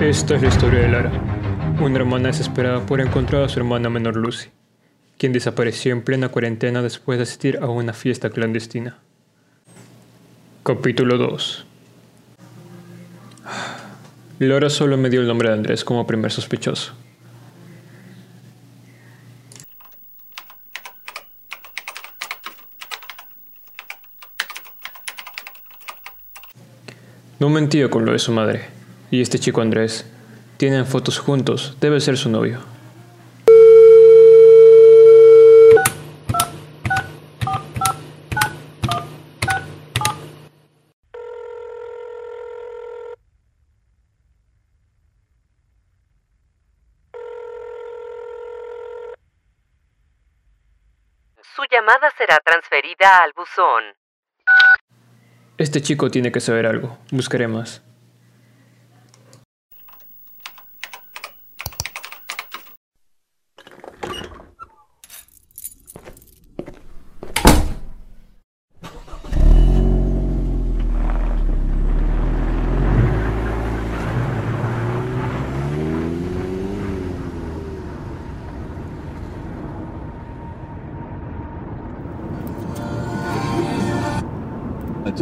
Esta es la historia de Lara, una hermana desesperada por encontrar a su hermana menor Lucy, quien desapareció en plena cuarentena después de asistir a una fiesta clandestina. Capítulo 2 Lara solo me dio el nombre de Andrés como primer sospechoso. No mentía con lo de su madre. Y este chico Andrés. Tienen fotos juntos. Debe ser su novio. Su llamada será transferida al buzón. Este chico tiene que saber algo. Buscaré más.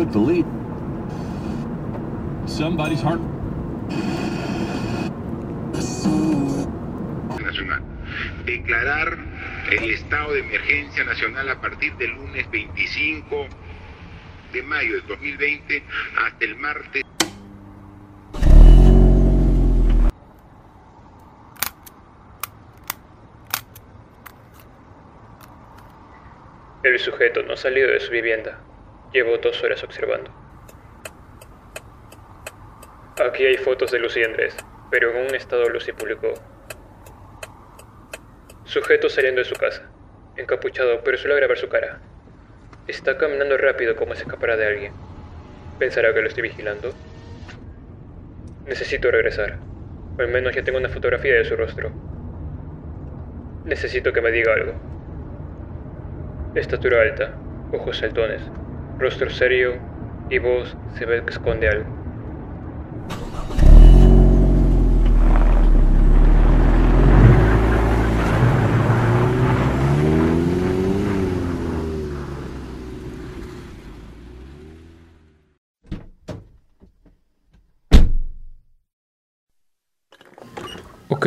Took the lead. Somebody's heart. nacional. Declarar el estado de emergencia nacional a partir del lunes 25 de mayo del 2020 hasta el martes. El sujeto no ha salido de su vivienda. Llevo dos horas observando. Aquí hay fotos de Lucy Andrés, pero en un estado Lucy publicó. Sujeto saliendo de su casa, encapuchado, pero suele grabar su cara. Está caminando rápido como si escapara de alguien. ¿Pensará que lo estoy vigilando? Necesito regresar. Al menos ya tengo una fotografía de su rostro. Necesito que me diga algo. Estatura alta, ojos saltones, rostro serio y voz se ve que esconde algo. Ok,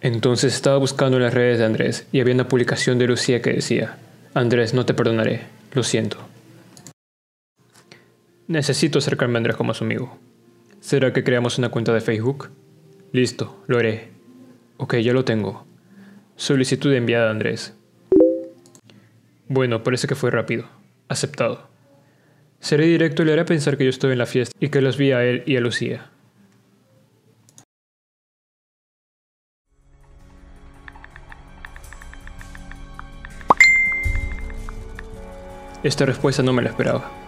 entonces estaba buscando en las redes de Andrés y había una publicación de Lucía que decía, Andrés, no te perdonaré, lo siento. Necesito acercarme a Andrés como su amigo. ¿Será que creamos una cuenta de Facebook? Listo, lo haré. Ok, ya lo tengo. Solicitud enviada a Andrés. Bueno, parece que fue rápido. Aceptado. Seré directo y le haré pensar que yo estoy en la fiesta y que los vi a él y a Lucía. Esta respuesta no me la esperaba.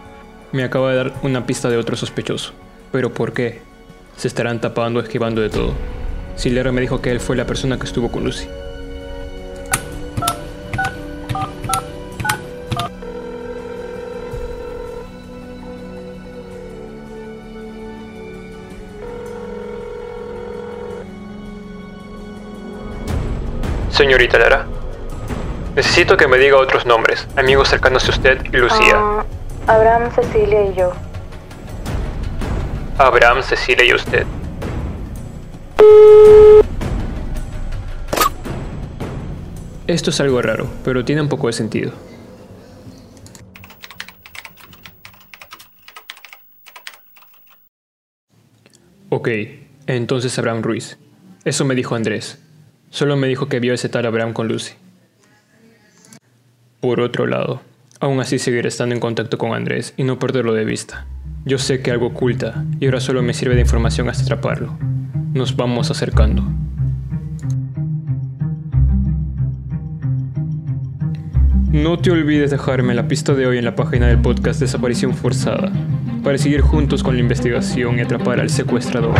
Me acaba de dar una pista de otro sospechoso. ¿Pero por qué? Se estarán tapando, esquivando de todo. Silera me dijo que él fue la persona que estuvo con Lucy. Señorita Lara, necesito que me diga otros nombres, amigos cercanos a usted y Lucía. Ah, Abraham, Cecilia y yo. Abraham, Cecilia y usted. Esto es algo raro, pero tiene un poco de sentido. Ok, entonces Abraham Ruiz. Eso me dijo Andrés. Solo me dijo que vio ese tal Abraham con Lucy. Por otro lado, aún así seguiré estando en contacto con Andrés y no perderlo de vista. Yo sé que algo oculta y ahora solo me sirve de información hasta atraparlo. Nos vamos acercando. No te olvides dejarme la pista de hoy en la página del podcast Desaparición Forzada para seguir juntos con la investigación y atrapar al secuestrador.